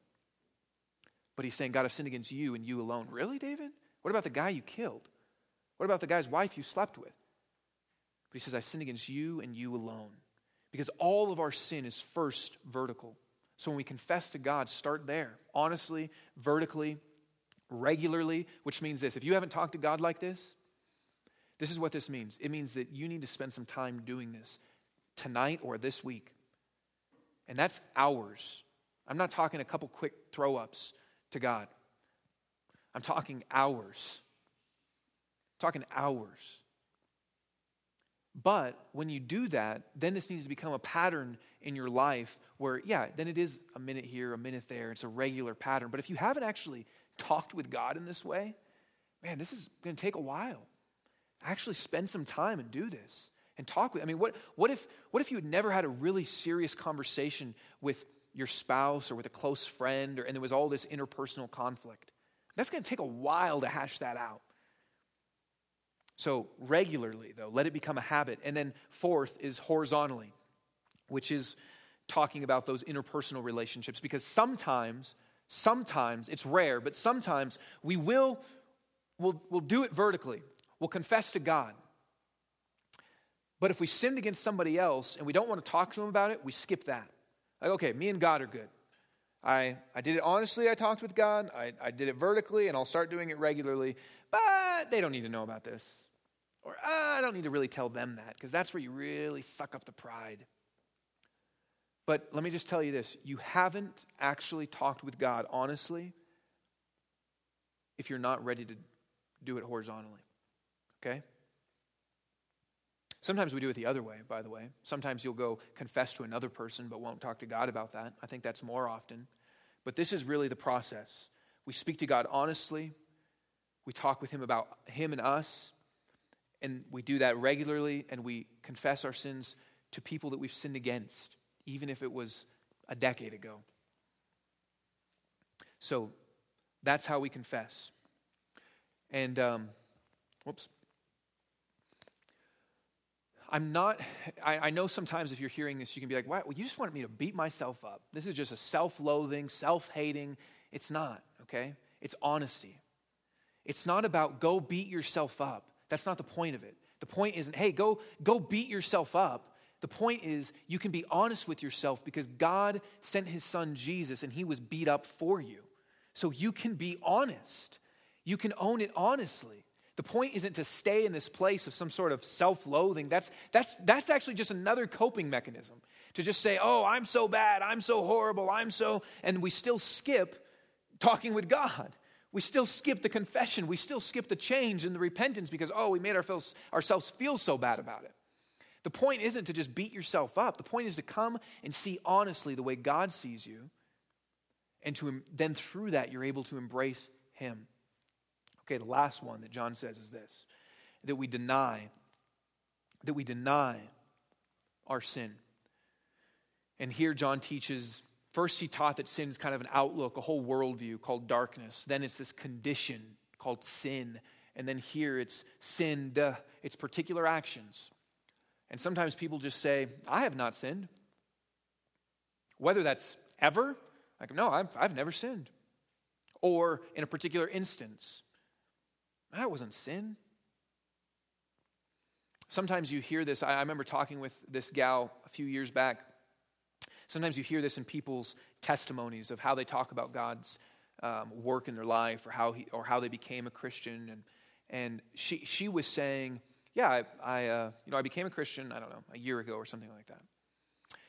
But he's saying, God, I've sinned against you and you alone. Really, David? What about the guy you killed? What about the guy's wife you slept with? But he says, I've sinned against you and you alone. Because all of our sin is first vertical. So when we confess to God, start there, honestly, vertically, regularly, which means this if you haven't talked to God like this, this is what this means. It means that you need to spend some time doing this tonight or this week. And that's hours. I'm not talking a couple quick throw ups to God. I'm talking hours. I'm talking hours. But when you do that, then this needs to become a pattern in your life where, yeah, then it is a minute here, a minute there. It's a regular pattern. But if you haven't actually talked with God in this way, man, this is going to take a while. Actually, spend some time and do this and talk with. I mean, what, what, if, what if you had never had a really serious conversation with your spouse or with a close friend, or, and there was all this interpersonal conflict? That's going to take a while to hash that out. So, regularly, though, let it become a habit. And then, fourth is horizontally, which is talking about those interpersonal relationships. Because sometimes, sometimes, it's rare, but sometimes we will we'll, we'll do it vertically. We'll confess to God. But if we sinned against somebody else and we don't want to talk to them about it, we skip that. Like, okay, me and God are good. I, I did it honestly, I talked with God. I, I did it vertically, and I'll start doing it regularly. But they don't need to know about this. Or ah, I don't need to really tell them that because that's where you really suck up the pride. But let me just tell you this you haven't actually talked with God honestly if you're not ready to do it horizontally. Okay? Sometimes we do it the other way, by the way. Sometimes you'll go confess to another person but won't talk to God about that. I think that's more often. But this is really the process. We speak to God honestly, we talk with Him about Him and us, and we do that regularly, and we confess our sins to people that we've sinned against, even if it was a decade ago. So that's how we confess. And, um, whoops. I'm not, I, I, know sometimes if you're hearing this, you can be like, well, you just want me to beat myself up. This is just a self loathing, self hating. It's not, okay? It's honesty. It's not about go beat yourself up. That's not the point of it. The point isn't, hey, go, go beat yourself up. The point is, you can be honest with yourself because God sent his son Jesus and he was beat up for you. So you can be honest. You can own it honestly. The point isn't to stay in this place of some sort of self loathing. That's, that's, that's actually just another coping mechanism. To just say, oh, I'm so bad, I'm so horrible, I'm so, and we still skip talking with God. We still skip the confession. We still skip the change and the repentance because, oh, we made ourselves, ourselves feel so bad about it. The point isn't to just beat yourself up. The point is to come and see honestly the way God sees you. And to, then through that, you're able to embrace Him. Okay, the last one that John says is this that we deny, that we deny our sin. And here John teaches First, he taught that sin is kind of an outlook, a whole worldview called darkness. Then it's this condition called sin. And then here it's sin, it's particular actions. And sometimes people just say, I have not sinned. Whether that's ever, like, no, I've, I've never sinned. Or in a particular instance, that wasn't sin. Sometimes you hear this. I, I remember talking with this gal a few years back Sometimes you hear this in people's testimonies of how they talk about God's um, work in their life or how, he, or how they became a Christian. And, and she, she was saying, Yeah, I, I uh, you know, I became a Christian, I don't know, a year ago or something like that.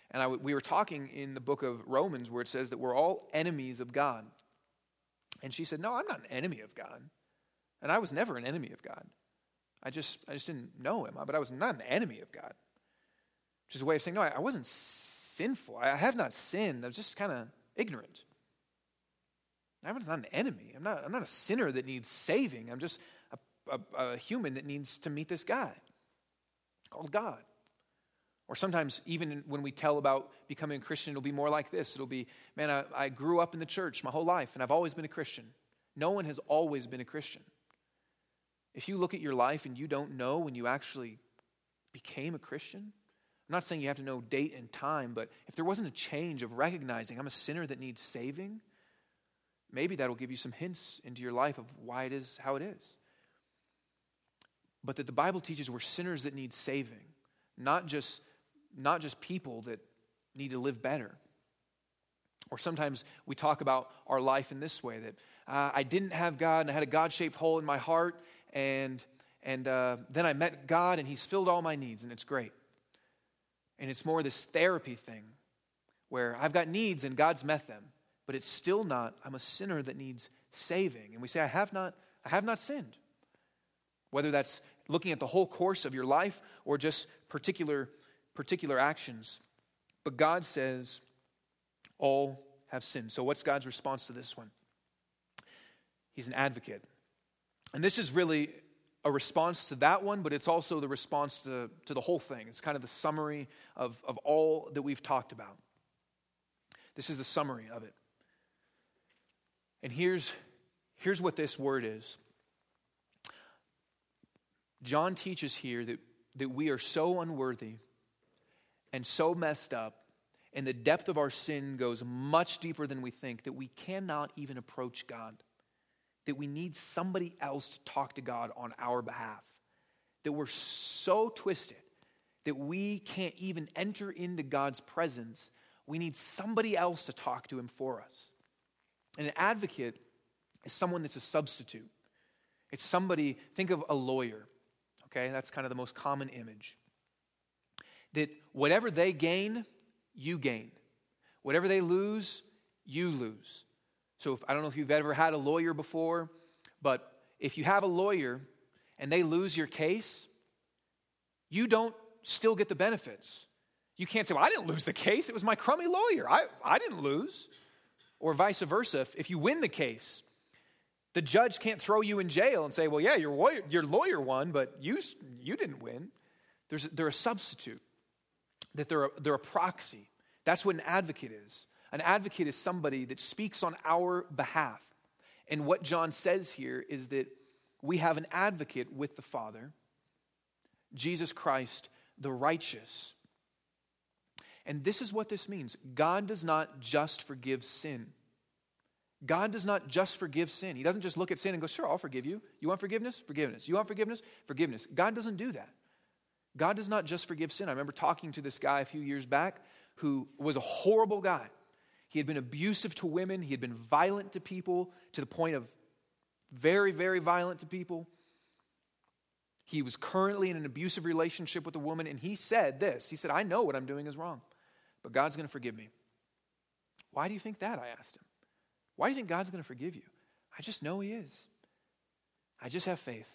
And I, we were talking in the book of Romans where it says that we're all enemies of God. And she said, No, I'm not an enemy of God. And I was never an enemy of God. I just, I just didn't know him, but I was not an enemy of God. Which is a way of saying, No, I, I wasn't sinful. I have not sinned. I'm just kind of ignorant. I'm not an enemy. I'm not, I'm not a sinner that needs saving. I'm just a, a human that needs to meet this guy called God. Or sometimes, even when we tell about becoming a Christian, it'll be more like this. It'll be, man, I, I, grew up in the church my whole life, and I've always been a Christian. No one has always been a Christian. If you look at your life and you don't know when you actually became a Christian, I'm not saying you have to know date and time, but if there wasn't a change of recognizing I'm a sinner that needs saving, maybe that'll give you some hints into your life of why it is how it is. But that the Bible teaches we're sinners that need saving, not just, not just people that need to live better. Or sometimes we talk about our life in this way that uh, I didn't have God and I had a God shaped hole in my heart, and, and uh, then I met God and He's filled all my needs, and it's great. And it's more this therapy thing where I've got needs and God's met them, but it's still not, I'm a sinner that needs saving. And we say, I have not, I have not sinned. Whether that's looking at the whole course of your life or just particular, particular actions. But God says, all have sinned. So, what's God's response to this one? He's an advocate. And this is really a response to that one, but it's also the response to, to the whole thing. It's kind of the summary of, of all that we've talked about. This is the summary of it. And here's, here's what this word is John teaches here that, that we are so unworthy and so messed up, and the depth of our sin goes much deeper than we think, that we cannot even approach God that we need somebody else to talk to God on our behalf. That we're so twisted that we can't even enter into God's presence. We need somebody else to talk to Him for us. And an advocate is someone that's a substitute. It's somebody, think of a lawyer, okay? That's kind of the most common image. That whatever they gain, you gain. Whatever they lose, you lose. So if, I don't know if you've ever had a lawyer before, but if you have a lawyer and they lose your case, you don't still get the benefits. You can't say, Well, I didn't lose the case. It was my crummy lawyer. I, I didn't lose. Or vice versa. If, if you win the case, the judge can't throw you in jail and say, Well, yeah, your lawyer, your lawyer won, but you, you didn't win. There's, they're a substitute, that they're a, they're a proxy. That's what an advocate is. An advocate is somebody that speaks on our behalf. And what John says here is that we have an advocate with the Father, Jesus Christ, the righteous. And this is what this means God does not just forgive sin. God does not just forgive sin. He doesn't just look at sin and go, Sure, I'll forgive you. You want forgiveness? Forgiveness. You want forgiveness? Forgiveness. God doesn't do that. God does not just forgive sin. I remember talking to this guy a few years back who was a horrible guy. He had been abusive to women, he had been violent to people to the point of very, very violent to people. He was currently in an abusive relationship with a woman, and he said this He said, I know what I'm doing is wrong, but God's going to forgive me. Why do you think that? I asked him. Why do you think God's going to forgive you? I just know He is. I just have faith.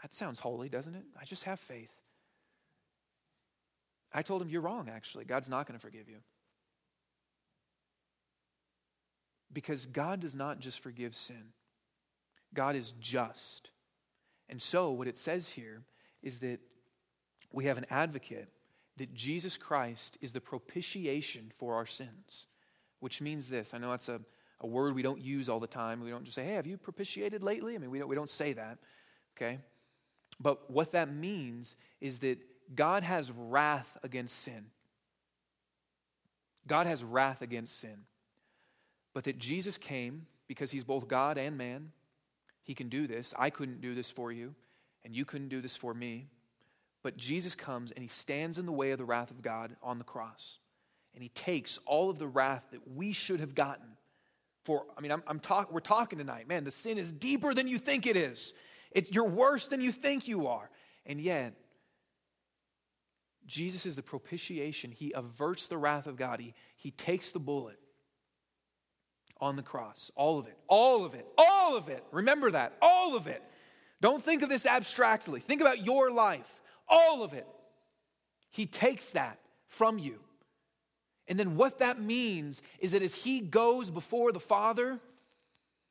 That sounds holy, doesn't it? I just have faith. I told him, You're wrong, actually. God's not going to forgive you. Because God does not just forgive sin, God is just. And so, what it says here is that we have an advocate, that Jesus Christ is the propitiation for our sins, which means this. I know that's a, a word we don't use all the time. We don't just say, hey, have you propitiated lately? I mean, we don't, we don't say that, okay? But what that means is that God has wrath against sin. God has wrath against sin but that Jesus came because he's both God and man. He can do this. I couldn't do this for you, and you couldn't do this for me. But Jesus comes and he stands in the way of the wrath of God on the cross. And he takes all of the wrath that we should have gotten. For, I mean, I'm, I'm talk, we're talking tonight. Man, the sin is deeper than you think it is. It, you're worse than you think you are. And yet, Jesus is the propitiation. He averts the wrath of God. He, he takes the bullet on the cross. All of it. All of it. All of it. Remember that. All of it. Don't think of this abstractly. Think about your life. All of it. He takes that from you. And then what that means is that as he goes before the Father,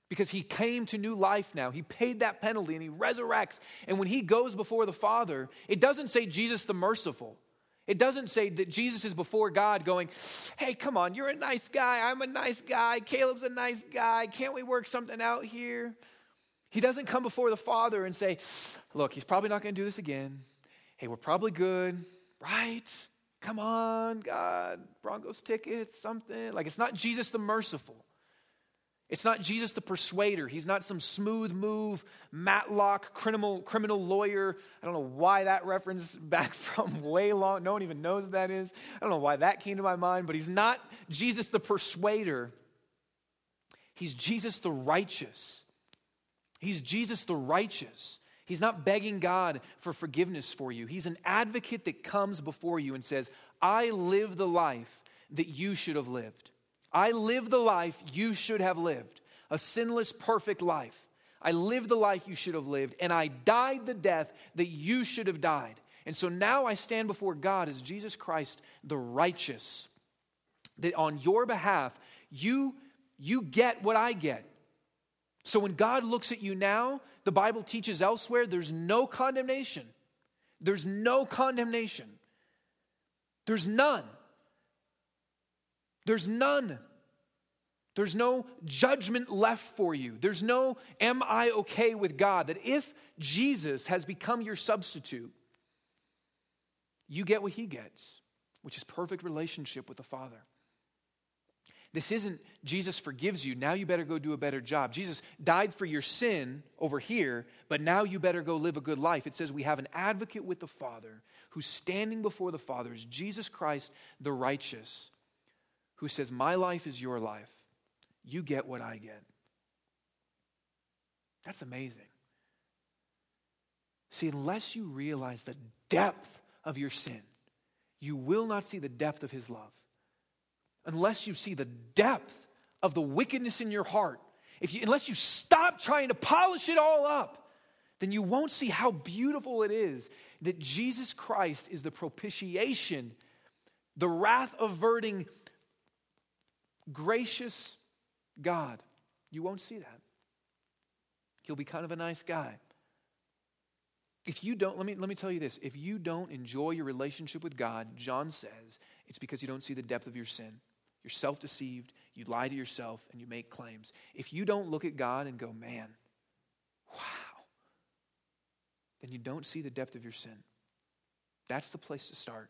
because he came to new life now, he paid that penalty and he resurrects. And when he goes before the Father, it doesn't say Jesus the merciful. It doesn't say that Jesus is before God going, hey, come on, you're a nice guy. I'm a nice guy. Caleb's a nice guy. Can't we work something out here? He doesn't come before the Father and say, look, he's probably not going to do this again. Hey, we're probably good, right? Come on, God, Broncos tickets, something. Like it's not Jesus the merciful. It's not Jesus the persuader. He's not some smooth move, Matlock criminal, criminal lawyer. I don't know why that reference <laughs> back from way long. No one even knows what that is. I don't know why that came to my mind, but he's not Jesus the persuader. He's Jesus the righteous. He's Jesus the righteous. He's not begging God for forgiveness for you. He's an advocate that comes before you and says, I live the life that you should have lived. I live the life you should have lived, a sinless, perfect life. I lived the life you should have lived, and I died the death that you should have died. And so now I stand before God as Jesus Christ, the righteous, that on your behalf, you, you get what I get. So when God looks at you now, the Bible teaches elsewhere there's no condemnation. There's no condemnation. There's none. There's none. There's no judgment left for you. There's no, am I okay with God? That if Jesus has become your substitute, you get what he gets, which is perfect relationship with the Father. This isn't Jesus forgives you, now you better go do a better job. Jesus died for your sin over here, but now you better go live a good life. It says we have an advocate with the Father who's standing before the Father is Jesus Christ the righteous, who says, My life is your life. You get what I get. That's amazing. See, unless you realize the depth of your sin, you will not see the depth of his love. Unless you see the depth of the wickedness in your heart, if you, unless you stop trying to polish it all up, then you won't see how beautiful it is that Jesus Christ is the propitiation, the wrath averting, gracious God. You won't see that. He'll be kind of a nice guy. If you don't, let me, let me tell you this if you don't enjoy your relationship with God, John says, it's because you don't see the depth of your sin. You're self deceived, you lie to yourself, and you make claims. If you don't look at God and go, man, wow, then you don't see the depth of your sin. That's the place to start.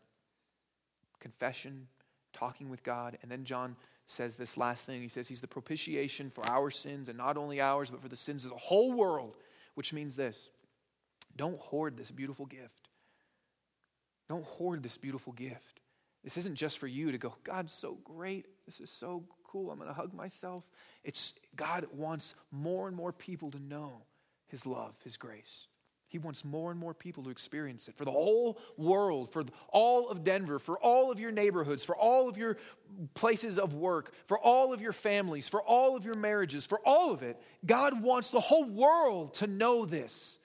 Confession, talking with God. And then John says this last thing. He says he's the propitiation for our sins, and not only ours, but for the sins of the whole world, which means this don't hoard this beautiful gift. Don't hoard this beautiful gift. This isn't just for you to go, God's so great. This is so cool. I'm going to hug myself. It's God wants more and more people to know his love, his grace. He wants more and more people to experience it for the whole world, for all of Denver, for all of your neighborhoods, for all of your places of work, for all of your families, for all of your marriages, for all of it. God wants the whole world to know this.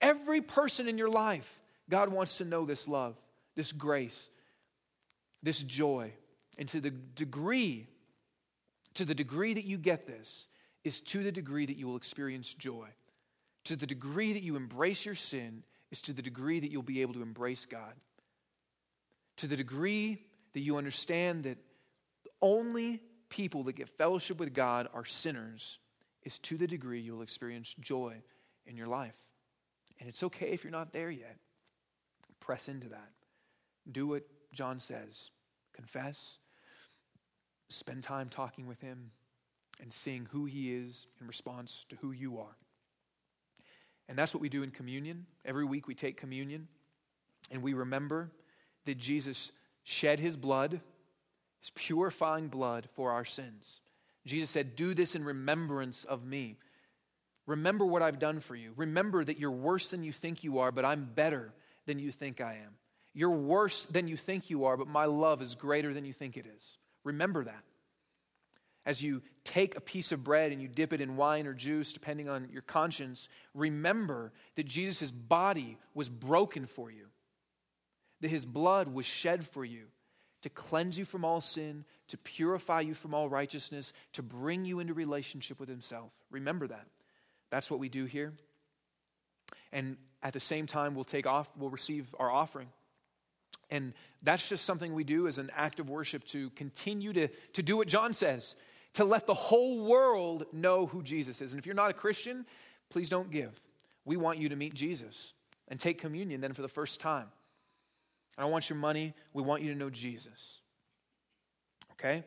Every person in your life, God wants to know this love, this grace, this joy. And to the degree, to the degree that you get this, is to the degree that you will experience joy. To the degree that you embrace your sin, is to the degree that you'll be able to embrace God. To the degree that you understand that only people that get fellowship with God are sinners, is to the degree you'll experience joy in your life. And it's okay if you're not there yet. Press into that. Do what John says confess, spend time talking with him, and seeing who he is in response to who you are. And that's what we do in communion. Every week we take communion and we remember that Jesus shed his blood, his purifying blood for our sins. Jesus said, Do this in remembrance of me. Remember what I've done for you. Remember that you're worse than you think you are, but I'm better than you think I am. You're worse than you think you are, but my love is greater than you think it is. Remember that. As you take a piece of bread and you dip it in wine or juice, depending on your conscience, remember that Jesus' body was broken for you, that his blood was shed for you to cleanse you from all sin, to purify you from all righteousness, to bring you into relationship with himself. Remember that. That's what we do here. And at the same time, we'll take off, we'll receive our offering. And that's just something we do as an act of worship to continue to, to do what John says, to let the whole world know who Jesus is. And if you're not a Christian, please don't give. We want you to meet Jesus and take communion then for the first time. I don't want your money. We want you to know Jesus. Okay?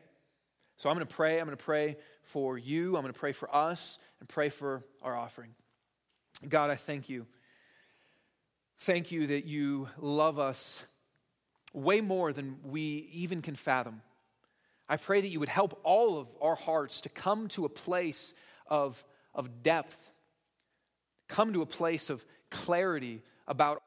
So I'm going to pray. I'm going to pray for you. I'm going to pray for us and pray for our offering. God, I thank you. Thank you that you love us way more than we even can fathom. I pray that you would help all of our hearts to come to a place of, of depth, come to a place of clarity about